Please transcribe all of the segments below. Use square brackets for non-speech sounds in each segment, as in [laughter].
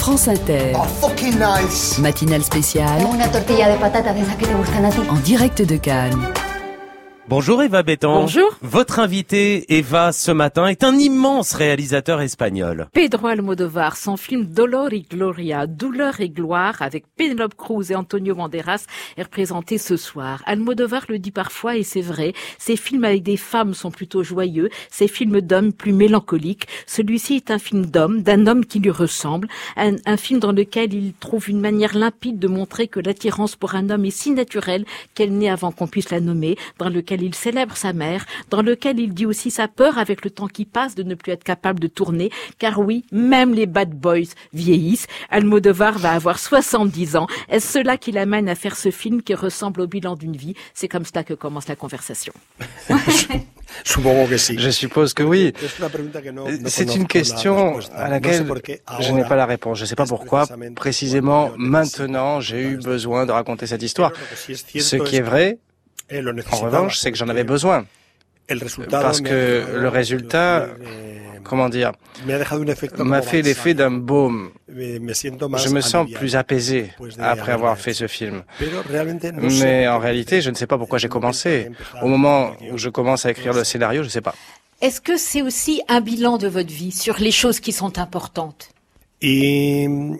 France Inter. Oh, fucking nice. Matinale spéciale. Una tortilla de patata de esas que te gustan a ti. En direct de Cannes. Bonjour Eva Bétan. Bonjour. Votre invité Eva ce matin est un immense réalisateur espagnol. Pedro Almodovar, son film Dolor y Gloria, Douleur et gloire, avec Penelope Cruz et Antonio Banderas, est représenté ce soir. Almodovar le dit parfois, et c'est vrai, ses films avec des femmes sont plutôt joyeux, ses films d'hommes plus mélancoliques. Celui-ci est un film d'homme, d'un homme qui lui ressemble, un, un film dans lequel il trouve une manière limpide de montrer que l'attirance pour un homme est si naturelle qu'elle naît avant qu'on puisse la nommer, dans lequel il célèbre sa mère, dans lequel il dit aussi sa peur avec le temps qui passe de ne plus être capable de tourner, car oui, même les bad boys vieillissent. Almodovar va avoir 70 ans. Est-ce cela qui l'amène à faire ce film qui ressemble au bilan d'une vie? C'est comme cela que commence la conversation. [laughs] Je suppose que oui. C'est une question à laquelle je n'ai pas la réponse. Je ne sais pas pourquoi, précisément maintenant, j'ai eu besoin de raconter cette histoire. Ce qui es est vrai, en revanche, c'est que j'en avais besoin. Parce que le résultat, eh, comment dire, m'a fait l'effet d'un baume. Je me sens plus apaisé après avoir fait ce film. Mais en réalité, je ne sais pas pourquoi j'ai commencé. Au moment où je commence à écrire le scénario, je ne sais pas. Est-ce que c'est aussi un bilan de votre vie sur les choses qui sont importantes? Mm,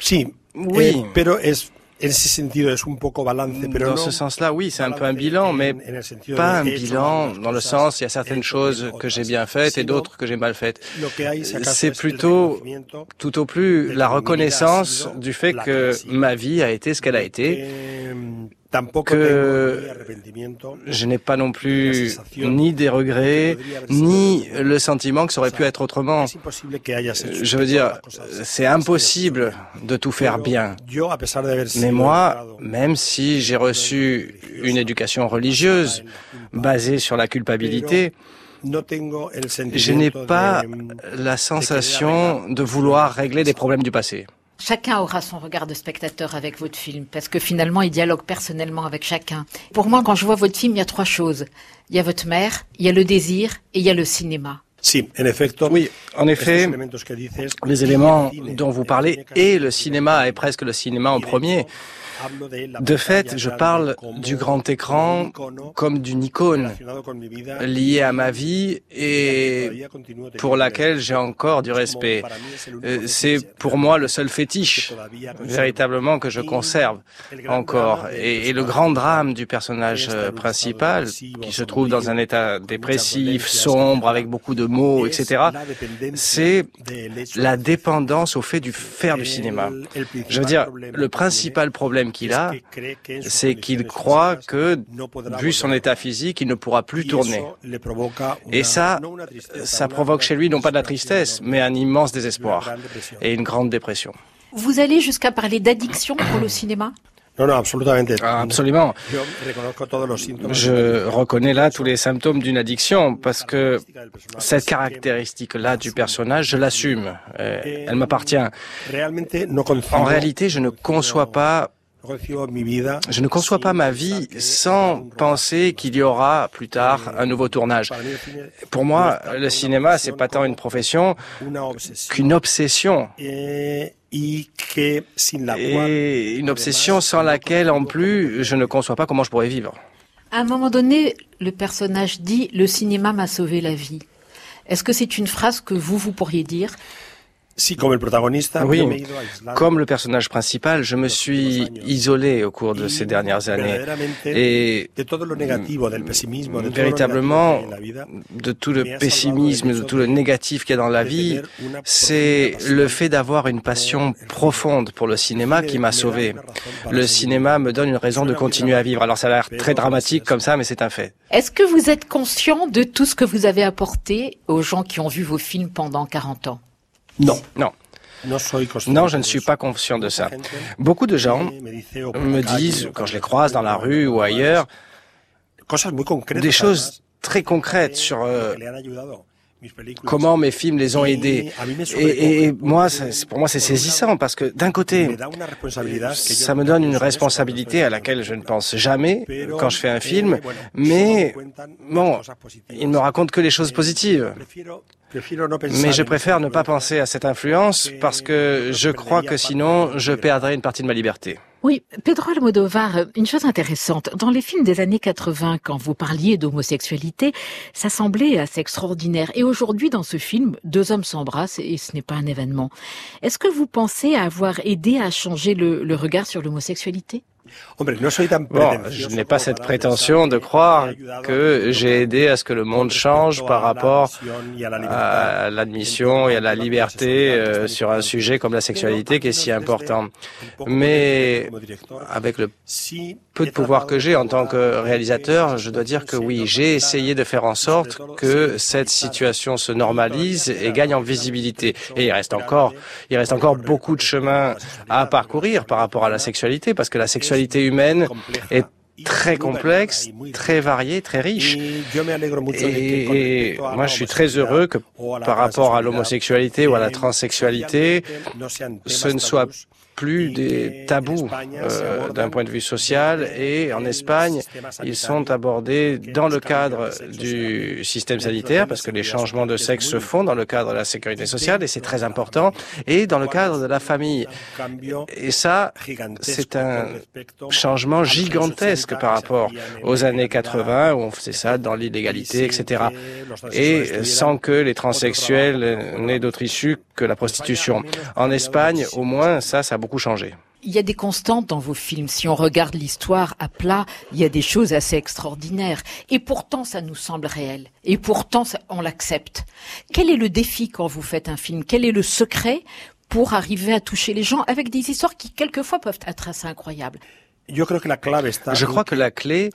sí, Oui. eh, pero es en ese sentido es un poco balance, pero Dans no ce sens-là, oui, c'est un peu un bilan, en- mais en pas un bilan dans le sens, il y a certaines choses que j'ai bien faites et d'autres que j'ai mal faites. C'est plutôt tout au plus la reconnaissance du fait que ma vie a été ce qu'elle a été. Que, Je n'ai pas non plus ni des regrets, ni le sentiment que ça aurait pu être autrement. Je veux dire, c'est impossible de tout faire bien. Mais moi, même si j'ai reçu une éducation religieuse basée sur la culpabilité, je n'ai pas la sensation de vouloir régler des problèmes du passé. Chacun aura son regard de spectateur avec votre film, parce que finalement, il dialogue personnellement avec chacun. Pour moi, quand je vois votre film, il y a trois choses. Il y a votre mère, il y a le désir et il y a le cinéma. Sí, en efecto. Oui, en effet, les éléments dont vous parlez et le cinéma est presque le cinéma en premier. de fait, je parle du grand écran comme d'une icône liée à ma vie et pour laquelle j'ai encore du respect. Euh, C'est pour moi le seul fétiche véritablement que je conserve encore. Et, et le grand drame du personnage euh, principal, qui se trouve dans un état dépressif, sombre, avec beaucoup de mots, etc., c'est la dépendance au fait du faire du cinéma. Je veux dire, le principal problème qu'il a, c'est qu'il croit que, vu son état physique, il ne pourra plus tourner. Et ça, ça provoque chez lui non pas de la tristesse, mais un immense désespoir et une grande dépression. Vous allez jusqu'à parler d'addiction pour le cinéma? No, no, absolutamente. Ah, absolument. Je reconnais là tous les symptômes d'une addiction parce que cette caractéristique-là du personnage, je l'assume. Euh, Elle m'appartient. En réalité, je ne conçois pas, je ne conçois pas ma vie sans penser qu'il y aura plus tard un nouveau tournage. Pour moi, le cinéma, c'est pas tant une profession qu'une obsession. Et une obsession sans laquelle, en plus, je ne conçois pas comment je pourrais vivre. À un moment donné, le personnage dit « Le cinéma m'a sauvé la vie ». Est-ce que c'est une phrase que vous, vous pourriez dire? Oui, me Comme le personnage principal, je me suis isolé au cours de ces dernières années. Et véritablement, de tout le pessimisme, de tout le négatif qu'il y a dans la vie, c'est le fait d'avoir une passion profonde pour le cinéma qui m'a sauvé. Le cinéma me donne une raison de continuer à vivre. Alors ça a l'air très dramatique comme ça, mais c'est un fait. Est-ce que vous êtes conscient de tout ce que vous avez apporté aux gens qui ont vu vos films pendant 40 ans? No, Non, no soy consciente non, je ne suis pas conscient de ça. Beaucoup de gens me disent, quand je les croise dans la rue ou ailleurs, des choses très concrètes sur euh, comment mes films les ont aidés. Et, et- moi, c'est- pour moi, c'est saisissant parce que d'un côté, ça me donne une responsabilité à laquelle je ne pense jamais quand je fais un film, mais bon, cosas positivas. il me raconte que les choses Eh, positives. Mais je préfère ne pas penser à cette influence parce que je crois que sinon je perdrais une partie de ma liberté. Oui, Pedro Almodovar, une chose intéressante. Dans les films des années 80, quand vous parliez d'homosexualité, ça semblait assez extraordinaire. Et aujourd'hui, dans ce film, deux hommes s'embrassent et ce n'est pas un événement. Est-ce que vous pensez avoir aidé à changer le, le regard sur l'homosexualité? Bon, je n'ai pas cette prétention de croire que j'ai aidé à ce que le monde change par rapport à l'admission et à la liberté euh, sur un sujet comme la sexualité qui est si important. Mais avec le peu de pouvoir que j'ai en tant que réalisateur, je dois dire que oui, j'ai essayé de faire en sorte que cette situation se normalise et gagne en visibilité. Et il reste encore, il reste encore beaucoup de chemin à parcourir par rapport à la sexualité parce que la sexualité humaine est très complexe, très variée, très riche. Et, moi, je suis très heureux que par rapport à l'homosexualité ou à la transsexualité, ce ne soit plus des tabous euh, d'un point de vue social et en Espagne, ils sont abordés dans le cadre du système sanitaire parce que les changements de sexe se font dans le cadre de la sécurité sociale et c'est très important et dans le cadre de la famille. Et ça, c'est un changement gigantesque par rapport aux années 80 où on faisait ça dans l'illégalité, etc. Et sans que les transsexuels n'aient d'autre issue que la prostitution. En Espagne, au moins, ça, ça a beaucoup Il y a des constantes dans vos films. Si on regarde l'histoire à plat, il y a des choses assez extraordinaires. Et pourtant, ça nous semble réel. Et pourtant, on l'accepte. Quel est le défi quand vous faites un film? Quel est le secret pour arriver à toucher les gens avec des histoires qui, quelquefois, peuvent être assez incroyables? Je crois que la clé,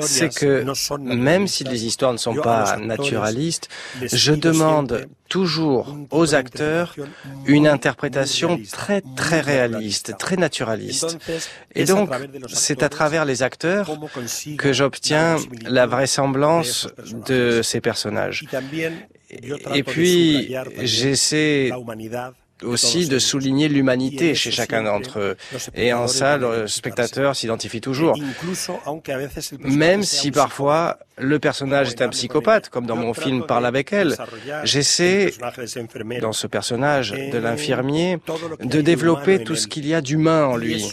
c'est que même si les histoires ne sont pas naturalistes, je demande toujours aux acteurs une interprétation très très réaliste, très naturaliste. Et donc, c'est à travers les acteurs que j'obtiens la vraisemblance de ces personnages. Et puis, j'essaie aussi de souligner l'humanité chez chacun d'entre eux. Et en ça, le spectateur s'identifie toujours. Même si parfois le personnage est un psychopathe, comme dans mon film Parle avec elle, j'essaie, dans ce personnage de l'infirmier, de développer tout ce qu'il y a d'humain en lui.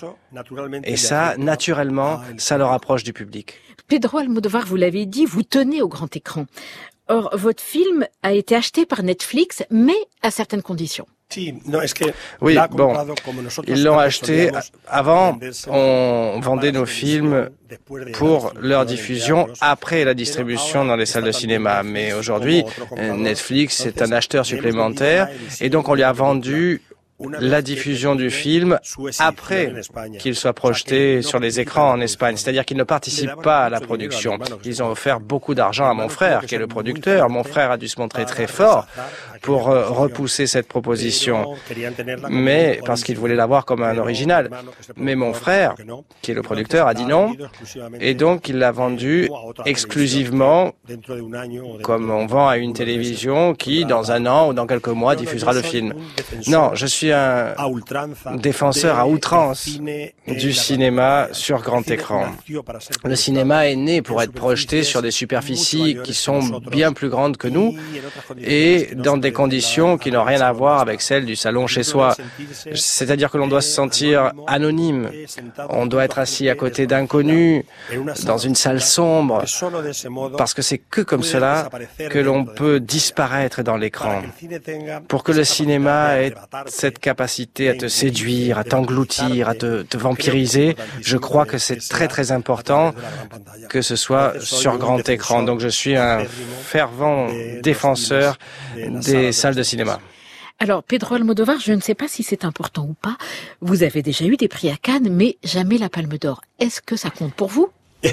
Et ça, naturellement, ça le rapproche du public. Pedro Almodovar, vous l'avez dit, vous tenez au grand écran. Or, votre film a été acheté par Netflix, mais à certaines conditions. Oui, bon, ils l'ont acheté. Avant, on vendait nos films pour leur diffusion après la distribution dans les salles de cinéma. Mais aujourd'hui, Netflix est un acheteur supplémentaire et donc on lui a vendu la diffusion du film après qu'il soit projeté sur les écrans en Espagne. C'est-à-dire qu'ils ne participent pas à la production. Ils ont offert beaucoup d'argent à mon frère, qui est le producteur. Mon frère a dû se montrer très fort pour euh, repousser cette proposition, mais parce qu'il voulait l'avoir comme un original. Mais mon frère, qui est le producteur, a dit non, et donc il l'a vendu exclusivement comme on vend à une télévision qui, dans un an ou dans quelques mois, diffusera le film. Non, je suis un défenseur à outrance du cinéma sur grand écran. Le cinéma est né pour être projeté sur des superficies qui sont bien plus grandes que nous et dans des conditions qui n'ont rien à voir avec celles du salon chez soi. C'est-à-dire que l'on doit se sentir anonyme, on doit être assis à côté d'inconnus, dans une salle sombre, parce que c'est que comme cela que l'on peut disparaître dans l'écran. Pour que le cinéma ait cette capacité à te séduire, à t'engloutir, à te, vampiriser, je crois que c'est très très important que ce soit sur grand écran. Donc je suis un fervent défenseur des salles de cinéma. Alors, Pedro Almodovar, je ne sais pas si c'est important ou pas. Vous avez déjà eu des prix à Cannes, mais jamais la Palme d'Or. Est-ce que ça compte pour vous? [laughs]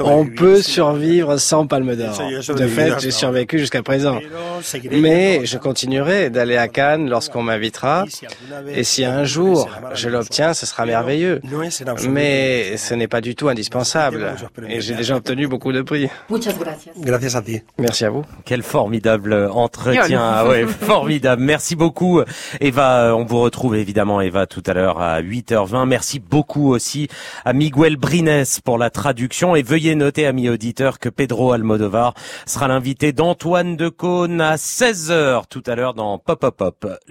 on peut survivre sans palme d'or. De fait, j'ai survécu jusqu'à présent. Mais je continuerai d'aller à Cannes lorsqu'on m'invitera. Et si un jour je l'obtiens, ce sera merveilleux. Mais ce n'est pas du tout indispensable. Et j'ai déjà obtenu beaucoup de prix. Merci à vous. Quel formidable entretien. Ah ouais, [laughs] formidable. Merci beaucoup, Eva. On vous retrouve évidemment, Eva, tout à l'heure à 8h20. Merci beaucoup aussi à Miguel Brines pour la traduction Et veuillez noter, amis auditeurs, que Pedro Almodovar sera l'invité d'Antoine de Caunes à 16h tout à l'heure dans Pop Pop Pop.